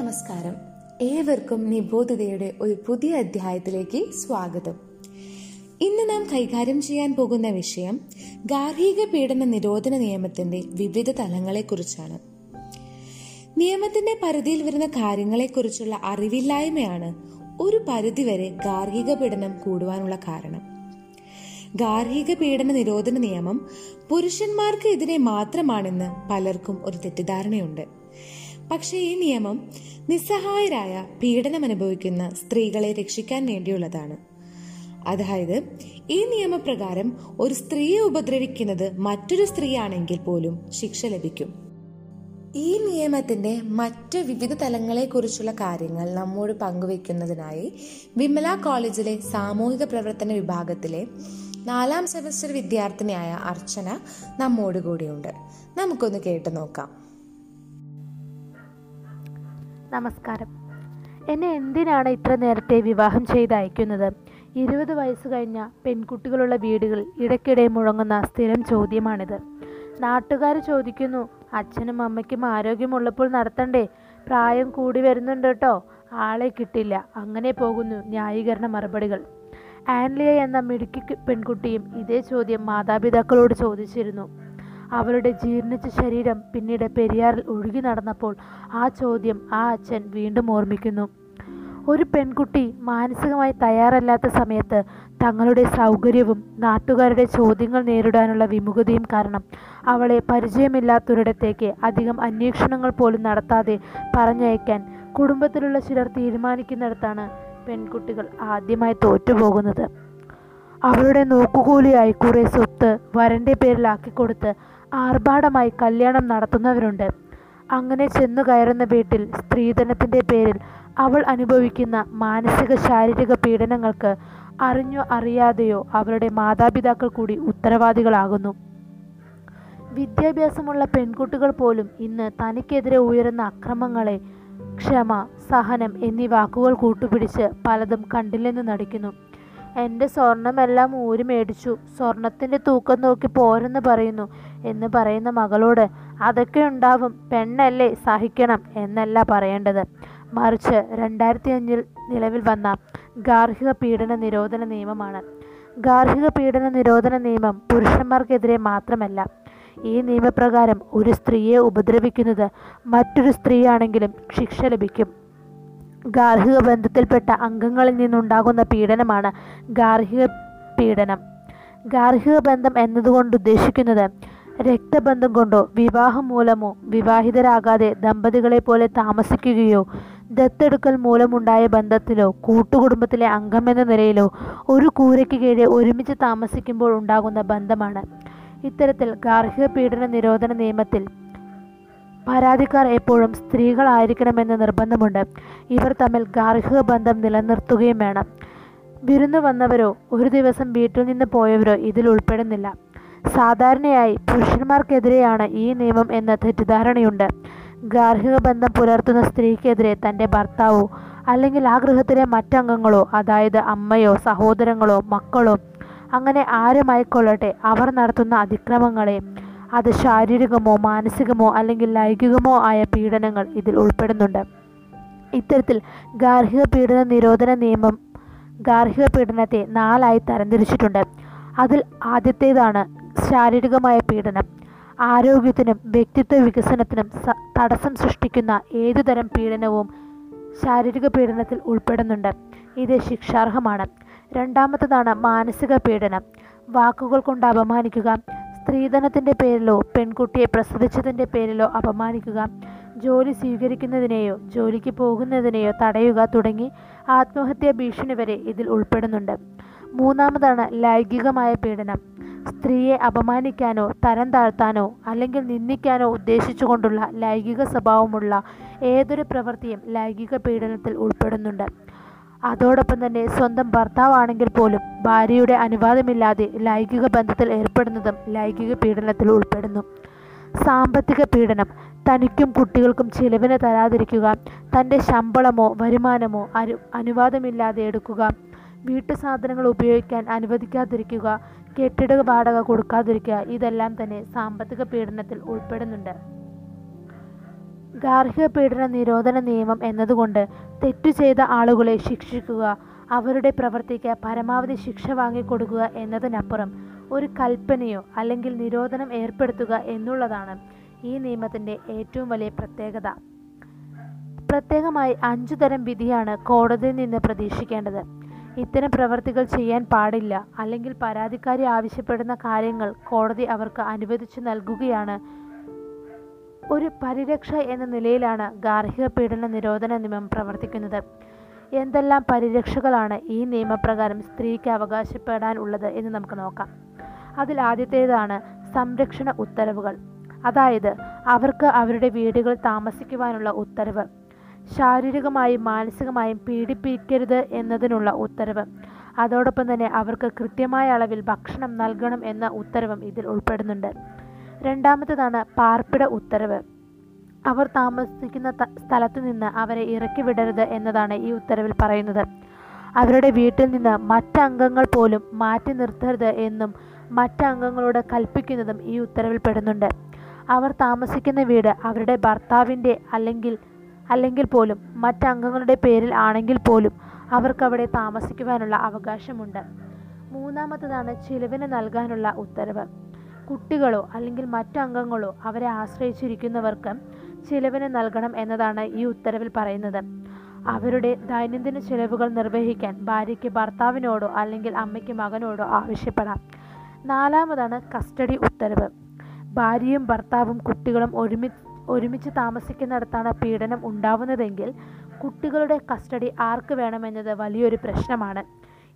നമസ്കാരം. ഏവർക്കും നിബോധതയുടെ ഒരു പുതിയ അധ്യായത്തിലേക്ക് സ്വാഗതം. ഇന്ന് നാം കൈകാര്യം ചെയ്യാൻ പോകുന്ന വിഷയം ഗാർഹിക പീഡന നിരോധന നിയമത്തിന്റെ വിവിധ തലങ്ങളെക്കുറിച്ചാണ്. നിയമത്തിന്റെ പരിധിയിൽ വരുന്ന കാര്യങ്ങളെക്കുറിച്ചുള്ള അറിവില്ലായ്മയാണ് ഒരു പരിധിവരെ ഗാർഹിക പീഡനം കൂടുവാനുള്ള കാരണം. ഗാർഹിക പീഡന നിരോധന നിയമം പുരുഷന്മാർക്ക് ഇതിനെ മാത്രമാണെന്ന് പലർക്കും ഒരു തെറ്റിദ്ധാരണയുണ്ട്. പക്ഷേ ഈ നിയമം നിസ്സഹായരായ പീഡനം അനുഭവിക്കുന്ന സ്ത്രീകളെ രക്ഷിക്കാൻ വേണ്ടിയുള്ളതാണ്. അതായത് ഈ നിയമപ്രകാരം ഒരു സ്ത്രീയെ ഉപദ്രവിക്കുന്നത് മറ്റൊരു സ്ത്രീയാണെങ്കിൽ പോലും ശിക്ഷ ലഭിക്കും. ഈ നിയമത്തിന്റെ മറ്റ് വിവിധ തലങ്ങളെക്കുറിച്ചുള്ള കാര്യങ്ങൾ നമ്മോട് പങ്കുവെക്കുന്നതിനായി വിമല കോളേജിലെ സാമൂഹിക പ്രവർത്തന വിഭാഗത്തിലെ നാലാം സെമസ്റ്റർ വിദ്യാർത്ഥിനിയായ അർച്ചന നമ്മോട് കൂടിയുണ്ട്. നമുക്കൊന്ന് കേട്ടു നോക്കാം. നമസ്കാരം. എന്നെ എന്തിനാണ് ഇത്ര നേരത്തെ വിവാഹം ചെയ്ത് അയക്കുന്നത് ഇരുപത് വയസ്സ് കഴിഞ്ഞ പെൺകുട്ടികളുള്ള വീടുകൾ ഇടയ്ക്കിടെ മുഴങ്ങുന്ന സ്ഥിരം ചോദ്യമാണിത്. നാട്ടുകാർ ചോദിക്കുന്നു അച്ഛനും അമ്മയ്ക്കും ആരോഗ്യമുള്ളപ്പോൾ നടത്തണ്ടേ? പ്രായം കൂടി വരുന്നുണ്ട് കേട്ടോ. ആളെ കിട്ടില്ല. അങ്ങനെ പോകുന്നു ന്യായീകരണ മറുപടികൾ. ആൻലിയ എന്ന മിടുക്കി പെൺകുട്ടിയും ഇതേ ചോദ്യം മാതാപിതാക്കളോട് ചോദിച്ചിരുന്നു. അവളുടെ ജീർണിച്ച ശരീരം പിന്നീട് പെരിയാറിൽ ഒഴുകി നടന്നപ്പോൾ ആ ചോദ്യം ആ അച്ഛൻ വീണ്ടും ഓർമ്മിക്കുന്നു. ഒരു പെൺകുട്ടി മാനസികമായി തയ്യാറല്ലാത്ത സമയത്ത് തങ്ങളുടെ സൗകര്യവും നാട്ടുകാരുടെ ചോദ്യങ്ങൾ നേരിടാനുള്ള വിമുഖതയും കാരണം അവളെ പരിചയമില്ലാത്തൊരിടത്തേക്ക് അധികം അന്വേഷണങ്ങൾ പോലും നടത്താതെ പറഞ്ഞയക്കാൻ കുടുംബത്തിലുള്ള ചിലർ തീരുമാനിക്കുന്നിടത്താണ് പെൺകുട്ടികൾ ആദ്യമായി തോറ്റുപോകുന്നത്. അവളുടെ നോക്കുകൂലിയായി കുറേ സ്വത്ത് വരന്റെ പേരിലാക്കി കൊടുത്ത് ആർഭാടമായി കല്യാണം നടത്തുന്നവരുണ്ട്. അങ്ങനെ ചെന്നു കയറുന്ന വീട്ടിൽ സ്ത്രീധനത്തിന്റെ പേരിൽ അവൾ അനുഭവിക്കുന്ന മാനസിക ശാരീരിക പീഡനങ്ങൾക്ക് അറിഞ്ഞോ അറിയാതെയോ അവരുടെ മാതാപിതാക്കൾ കൂടി ഉത്തരവാദികളാകുന്നു. വിദ്യാഭ്യാസമുള്ള പെൺകുട്ടികൾ പോലും ഇന്ന് തനിക്കെതിരെ ഉയരുന്ന അക്രമങ്ങളെ ക്ഷമ സഹനം എന്നീ വാക്കുകൾ കൂട്ടുപിടിച്ച് പലതും കണ്ടില്ലെന്ന് നടിക്കുന്നു. എന്റെ സ്വർണമെല്ലാം ഊരി മേടിച്ചു. സ്വർണത്തിന്റെ തൂക്കം നോക്കി പോരെന്ന് പറയുന്നു. എന്ന് പറയുന്ന മകളോട് അതൊക്കെ ഉണ്ടാവും പെണ്ണല്ലേ സഹിക്കണം എന്നല്ല പറയേണ്ടത്. മറിച്ച് രണ്ടായിരത്തി അഞ്ചിൽ നിലവിൽ വന്ന ഗാർഹിക പീഡന നിരോധന നിയമമാണ്. ഗാർഹിക പീഡന നിരോധന നിയമം പുരുഷന്മാർക്കെതിരെ മാത്രമല്ല ഈ നിയമപ്രകാരം ഒരു സ്ത്രീയെ ഉപദ്രവിക്കുന്നത് മറ്റൊരു സ്ത്രീയാണെങ്കിലും ശിക്ഷ ലഭിക്കും. ഗാർഹിക ബന്ധത്തിൽപ്പെട്ട അംഗങ്ങളിൽ നിന്നുണ്ടാകുന്ന പീഡനമാണ് ഗാർഹിക പീഡനം. ഗാർഹിക ബന്ധം എന്നതുകൊണ്ട് ഉദ്ദേശിക്കുന്നത് രക്തബന്ധം കൊണ്ടോ വിവാഹം മൂലമോ വിവാഹിതരാകാതെ ദമ്പതികളെ പോലെ താമസിക്കുകയോ ദത്തെടുക്കൽ മൂലമുണ്ടായ ബന്ധത്തിലോ കൂട്ടുകുടുംബത്തിലെ അംഗമെന്ന നിലയിലോ ഒരു കൂരയ്ക്ക് കീഴെ ഒരുമിച്ച് താമസിക്കുമ്പോൾ ഉണ്ടാകുന്ന ബന്ധമാണ്. ഇത്തരത്തിൽ ഗാർഹിക പീഡന നിരോധന നിയമത്തിൽ പരാതിക്കാർ എപ്പോഴും സ്ത്രീകളായിരിക്കണമെന്ന് നിർബന്ധമുണ്ട്. ഇവർ തമ്മിൽ ഗാർഹിക ബന്ധം നിലനിർത്തുകയും വേണം. വിരുന്നു വന്നവരോ ഒരു ദിവസം വീട്ടിൽ നിന്ന് പോയവരോ ഇതിൽ ഉൾപ്പെടുന്നില്ല. സാധാരണയായി പുരുഷന്മാർക്കെതിരെയാണ് ഈ നിയമം എന്ന തെറ്റിദ്ധാരണയുണ്ട്. ഗാർഹിക ബന്ധം പുലർത്തുന്ന സ്ത്രീക്കെതിരെ തന്റെ ഭർത്താവോ അല്ലെങ്കിൽ ആ ഗൃഹത്തിലെ മറ്റംഗങ്ങളോ അതായത് അമ്മയോ സഹോദരങ്ങളോ മക്കളോ അങ്ങനെ ആരുമായിക്കൊള്ളട്ടെ അവർ നടത്തുന്ന അതിക്രമങ്ങളെ അത് ശാരീരികമോ മാനസികമോ അല്ലെങ്കിൽ ലൈംഗികമോ ആയ പീഡനങ്ങൾ ഇതിൽ ഉൾപ്പെടുന്നുണ്ട്. ഇത്തരത്തിൽ ഗാർഹിക പീഡന നിരോധന നിയമം ഗാർഹിക പീഡനത്തെ നാലായി തരംതിരിച്ചിട്ടുണ്ട്. അതിൽ ആദ്യത്തേതാണ് ശാരീരികമായ പീഡനം. ആരോഗ്യത്തിനും വ്യക്തിത്വ വികസനത്തിനും തടസ്സം സൃഷ്ടിക്കുന്ന ഏതുതരം പീഡനവും ശാരീരിക പീഡനത്തിൽ ഉൾപ്പെടുന്നുണ്ട്. ഇത് ശിക്ഷാർഹമാണ്. രണ്ടാമത്തതാണ് മാനസിക പീഡനം. വാക്കുകൾ കൊണ്ട് അപമാനിക്കുക സ്ത്രീധനത്തിന്റെ പേരിലോ പെൺകുട്ടിയെ പ്രസവിച്ചതിന്റെ പേരിലോ അപമാനിക്കുക ജോലി സ്വീകരിക്കുന്നതിനെയോ ജോലിക്ക് പോകുന്നതിനെയോ തടയുക തുടങ്ങി ആത്മഹത്യാ ഭീഷണി വരെ ഇതിൽ ഉൾപ്പെടുന്നുണ്ട്. മൂന്നാമതാണ് ലൈംഗികമായ പീഡനം. സ്ത്രീയെ അപമാനിക്കാനോ തരം താഴ്ത്താനോ അല്ലെങ്കിൽ നിന്ദിക്കാനോ ഉദ്ദേശിച്ചുകൊണ്ടുള്ള ലൈംഗിക സ്വഭാവമുള്ള ഏതൊരു പ്രവൃത്തിയും ലൈംഗിക പീഡനത്തിൽ ഉൾപ്പെടുന്നുണ്ട്. അതോടൊപ്പം തന്നെ സ്വന്തം ഭർത്താവാണെങ്കിൽ പോലും ഭാര്യയുടെ അനുവാദമില്ലാതെ ലൈംഗിക ബന്ധത്തിൽ ഏർപ്പെടുന്നതും ലൈംഗിക പീഡനത്തിൽ ഉൾപ്പെടുന്നു. സാമ്പത്തിക പീഡനം. തനിക്കും കുട്ടികൾക്കും ചിലവിന് തരാതിരിക്കുക തന്റെ ശമ്പളമോ വരുമാനമോ അനു അനുവാദമില്ലാതെ എടുക്കുക വീട്ടു സാധനങ്ങൾ ഉപയോഗിക്കാൻ അനുവദിക്കാതിരിക്കുക കെട്ടിട വാടക കൊടുക്കാതിരിക്കുക ഇതെല്ലാം തന്നെ സാമ്പത്തിക പീഡനത്തിൽ ഉൾപ്പെടുന്നുണ്ട്. ഗാർഹിക പീഡന നിരോധന നിയമം എന്നതുകൊണ്ട് തെറ്റു ചെയ്ത ആളുകളെ ശിക്ഷിക്കുക അവരുടെ പ്രവൃത്തിക്ക് പരമാവധി ശിക്ഷ വാങ്ങിക്കൊടുക്കുക എന്നതിനപ്പുറം ഒരു കൽപ്പനയോ അല്ലെങ്കിൽ നിരോധനം ഏർപ്പെടുത്തുക എന്നുള്ളതാണ് ഈ നിയമത്തിന്റെ ഏറ്റവും വലിയ പ്രത്യേകത. പ്രത്യേകമായി അഞ്ചു തരം വിധിയാണ് കോടതിയിൽ നിന്ന് പ്രതീക്ഷിക്കേണ്ടത്. ഇത്തരം പ്രവർത്തികൾ ചെയ്യാൻ പാടില്ല. അല്ലെങ്കിൽ പരാതിക്കാരി ആവശ്യപ്പെടുന്ന കാര്യങ്ങൾ കോടതി അവർക്ക് അനുവദിച്ചു നൽകുകയാണ്. ഒരു പരിരക്ഷ എന്ന നിലയിലാണ് ഗാർഹിക പീഡന നിരോധന നിയമം പ്രവർത്തിക്കുന്നത്. എന്തെല്ലാം പരിരക്ഷകളാണ് ഈ നിയമപ്രകാരം സ്ത്രീക്ക് അവകാശപ്പെടാൻ ഉള്ളത് എന്ന് നമുക്ക് നോക്കാം. അതിൽ ആദ്യത്തേതാണ് സംരക്ഷണ ഉത്തരവുകൾ. അതായത് അവർക്ക് അവരുടെ വീടുകൾ താമസിക്കുവാനുള്ള ഉത്തരവ്. ശാരീരികമായും മാനസികമായും പീഡിപ്പിക്കരുത് എന്നതിനുള്ള ഉത്തരവ്. അതോടൊപ്പം തന്നെ അവർക്ക് കൃത്യമായ അളവിൽ ഭക്ഷണം നൽകണം എന്ന ഉത്തരവും ഇതിൽ ഉൾപ്പെടുന്നുണ്ട്. രണ്ടാമത്തേതാണ് പാർപ്പിട ഉത്തരവ്. അവർ താമസിക്കുന്ന സ്ഥലത്ത് നിന്ന് അവരെ ഇറക്കി വിടരുത് എന്നതാണ് ഈ ഉത്തരവിൽ പറയുന്നത്. അവരുടെ വീട്ടിൽ നിന്ന് മറ്റംഗങ്ങൾ പോലും മാറ്റി നിർത്തരുത് എന്നും മറ്റംഗങ്ങളോട് കൽപ്പിക്കുന്നതും ഈ ഉത്തരവിൽ പെടുന്നുണ്ട്. അവർ താമസിക്കുന്ന വീട് അവരുടെ ഭർത്താവിന്റെ അല്ലെങ്കിൽ അല്ലെങ്കിൽ പോലും മറ്റംഗങ്ങളുടെ പേരിൽ ആണെങ്കിൽ പോലും അവർക്കവിടെ താമസിക്കുവാനുള്ള അവകാശമുണ്ട്. മൂന്നാമത്തതാണ് ചിലവിന് നൽകാനുള്ള ഉത്തരവ്. കുട്ടികളോ അല്ലെങ്കിൽ മറ്റംഗങ്ങളോ അവരെ ആശ്രയിച്ചിരിക്കുന്നവർക്ക് ചിലവിന് നൽകണം എന്നതാണ് ഈ ഉത്തരവിൽ പറയുന്നത്. അവരുടെ ദൈനംദിന ചിലവുകൾ നിർവഹിക്കാൻ ഭാര്യയ്ക്ക് ഭർത്താവിനോടോ അല്ലെങ്കിൽ അമ്മയ്ക്ക് മകനോടോ ആവശ്യപ്പെടാം. നാലാമതാണ് കസ്റ്റഡി ഉത്തരവ്. ഭാര്യയും ഭർത്താവും കുട്ടികളും ഒരുമി ഒരുമിച്ച് താമസിക്കുന്നിടത്താണ് പീഡനം ഉണ്ടാവുന്നതെങ്കിൽ കുട്ടികളുടെ കസ്റ്റഡി ആർക്ക് വേണമെന്നത് വലിയൊരു പ്രശ്നമാണ്.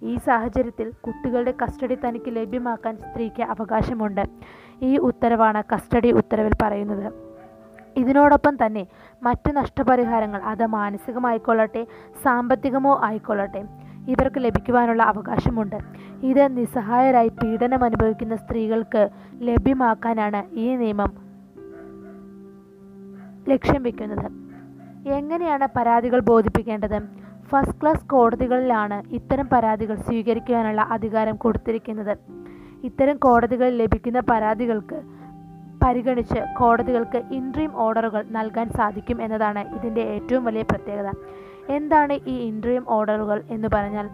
ഈ സാഹചര്യത്തിൽ കുട്ടികളുടെ കസ്റ്റഡി തനിക്ക് ലഭ്യമാക്കാൻ സ്ത്രീക്ക് അവകാശമുണ്ട്. ഈ ഉത്തരവാണ് കസ്റ്റഡി ഉത്തരവിൽ പറയുന്നത്. ഇതിനോടൊപ്പം തന്നെ മറ്റ് നഷ്ടപരിഹാരങ്ങൾ അത് മാനസികമായിക്കൊള്ളട്ടെ സാമ്പത്തികമോ ആയിക്കൊള്ളട്ടെ ഇവർക്ക് ലഭിക്കുവാനുള്ള അവകാശമുണ്ട്. ഇത് നിസ്സഹായരായി പീഡനം അനുഭവിക്കുന്ന സ്ത്രീകൾക്ക് ലഭ്യമാക്കാനാണ് ഈ നിയമം ലക്ഷ്യം വയ്ക്കുന്നത് എങ്ങനെയാണ് പരാതികൾ ബോധിപ്പിക്കേണ്ടത്? ഫസ്റ്റ് ക്ലാസ് കോടതികളിലാണ് ഇത്തരം പരാതികൾ സ്വീകരിക്കാനുള്ള അധികാരം കൊടുത്തിരിക്കുന്നത്. ഇത്തരം കോടതികളിൽ ലഭിക്കുന്ന പരാതികൾക്ക് പരിഗണിച്ച് കോടതികൾക്ക് ഇൻട്രീം ഓർഡറുകൾ നൽകാൻ സാധിക്കും എന്നതാണ് ഇതിന്റെ ഏറ്റവും വലിയ പ്രത്യേകത. എന്താണ് ഈ ഇൻട്രീം ഓർഡറുകൾ എന്ന് പറഞ്ഞാൽ?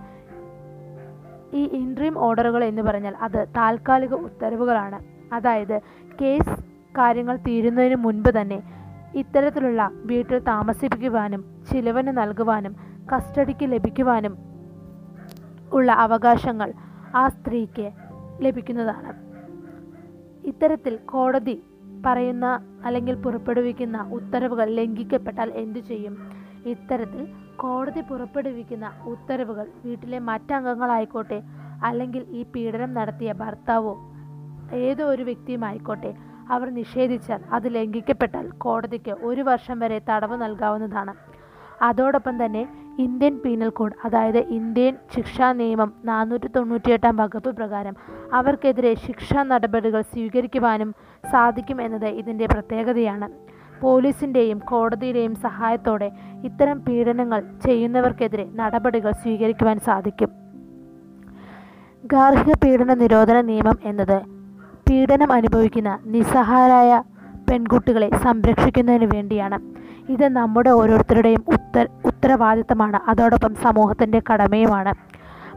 ഈ ഇൻട്രീം ഓർഡറുകൾ എന്ന് പറഞ്ഞാൽ അത് താൽക്കാലിക ഉത്തരവുകളാണ്. അതായത് കേസ് കാര്യങ്ങൾ തീരുന്നതിന് മുൻപ് തന്നെ ഇത്തരത്തിലുള്ള വീട്ടിൽ താമസിപ്പിക്കുവാനും ചിലവിന് നൽകുവാനും കസ്റ്റഡിക്ക് ലഭിക്കുവാനും ഉള്ള അവകാശങ്ങൾ ആ സ്ത്രീക്ക് ലഭിക്കുന്നതാണ്. ഇത്തരത്തിൽ കോടതി പറയുന്ന അല്ലെങ്കിൽ പുറപ്പെടുവിക്കുന്ന ഉത്തരവുകൾ ലംഘിക്കപ്പെട്ടാൽ എന്തു ചെയ്യും? ഇത്തരത്തിൽ കോടതി പുറപ്പെടുവിക്കുന്ന ഉത്തരവുകൾ വീട്ടിലെ മറ്റംഗങ്ങളായിക്കോട്ടെ അല്ലെങ്കിൽ ഈ പീഡനം നടത്തിയ ഭർത്താവോ ഏതോ ഒരു വ്യക്തിയുമായിക്കോട്ടെ അവർ നിഷേധിച്ചാൽ അത് ലംഘിക്കപ്പെട്ടാൽ കോടതിക്ക് ഒരു വർഷം വരെ തടവ് നൽകാവുന്നതാണ്. അതോടൊപ്പം തന്നെ ഇന്ത്യൻ പീനൽ കോഡ് അതായത് ഇന്ത്യൻ ശിക്ഷാ നിയമം നാനൂറ്റി തൊണ്ണൂറ്റിയെട്ടാം വകുപ്പ് പ്രകാരം അവർക്കെതിരെ ശിക്ഷാ നടപടികൾ സ്വീകരിക്കുവാനും സാധിക്കും എന്നത് ഇതിന്റെ പ്രത്യേകതയാണ്. പോലീസിന്റെയും കോടതിയുടെയും സഹായത്തോടെ ഇത്തരം പീഡനങ്ങൾ ചെയ്യുന്നവർക്കെതിരെ നടപടികൾ സ്വീകരിക്കുവാൻ സാധിക്കും. ഗാർഹിക പീഡന നിരോധന നിയമം എന്നത് പീഡനം അനുഭവിക്കുന്ന നിസ്സഹായരായ പെൺകുട്ടികളെ സംരക്ഷിക്കുന്നതിന് വേണ്ടിയാണ്. ഇത് നമ്മുടെ ഓരോരുത്തരുടെയും ഉത്തര ഉത്തരവാദിത്തമാണ്. അതോടൊപ്പം സമൂഹത്തിന്റെ കടമയുമാണ്.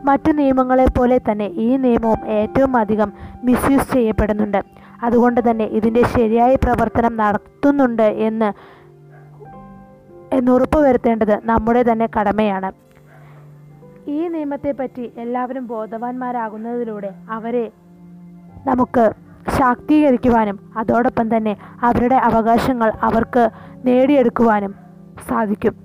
മറ്റു നിയമങ്ങളെ പോലെ തന്നെ ഈ നിയമവും ഏറ്റവും അധികം മിസ്യൂസ് ചെയ്യപ്പെടുന്നുണ്ട്. അതുകൊണ്ട് തന്നെ ഇതിന്റെ ശരിയായ പ്രവർത്തനം നടത്തുന്നുണ്ട് എന്ന് എന്നുറപ്പ് വരുത്തേണ്ടത് നമ്മുടെ തന്നെ കടമയാണ്. ഈ നിയമത്തെപ്പറ്റി എല്ലാവരും ബോധവാന്മാരാകുന്നതിലൂടെ അവരെ നമുക്ക് ശാക്തീകരിക്കുവാനും അതോടൊപ്പം തന്നെ അവരുടെ അവകാശങ്ങൾ അവർക്ക് നേടിയെടുക്കുവാനും സാധിക്കും.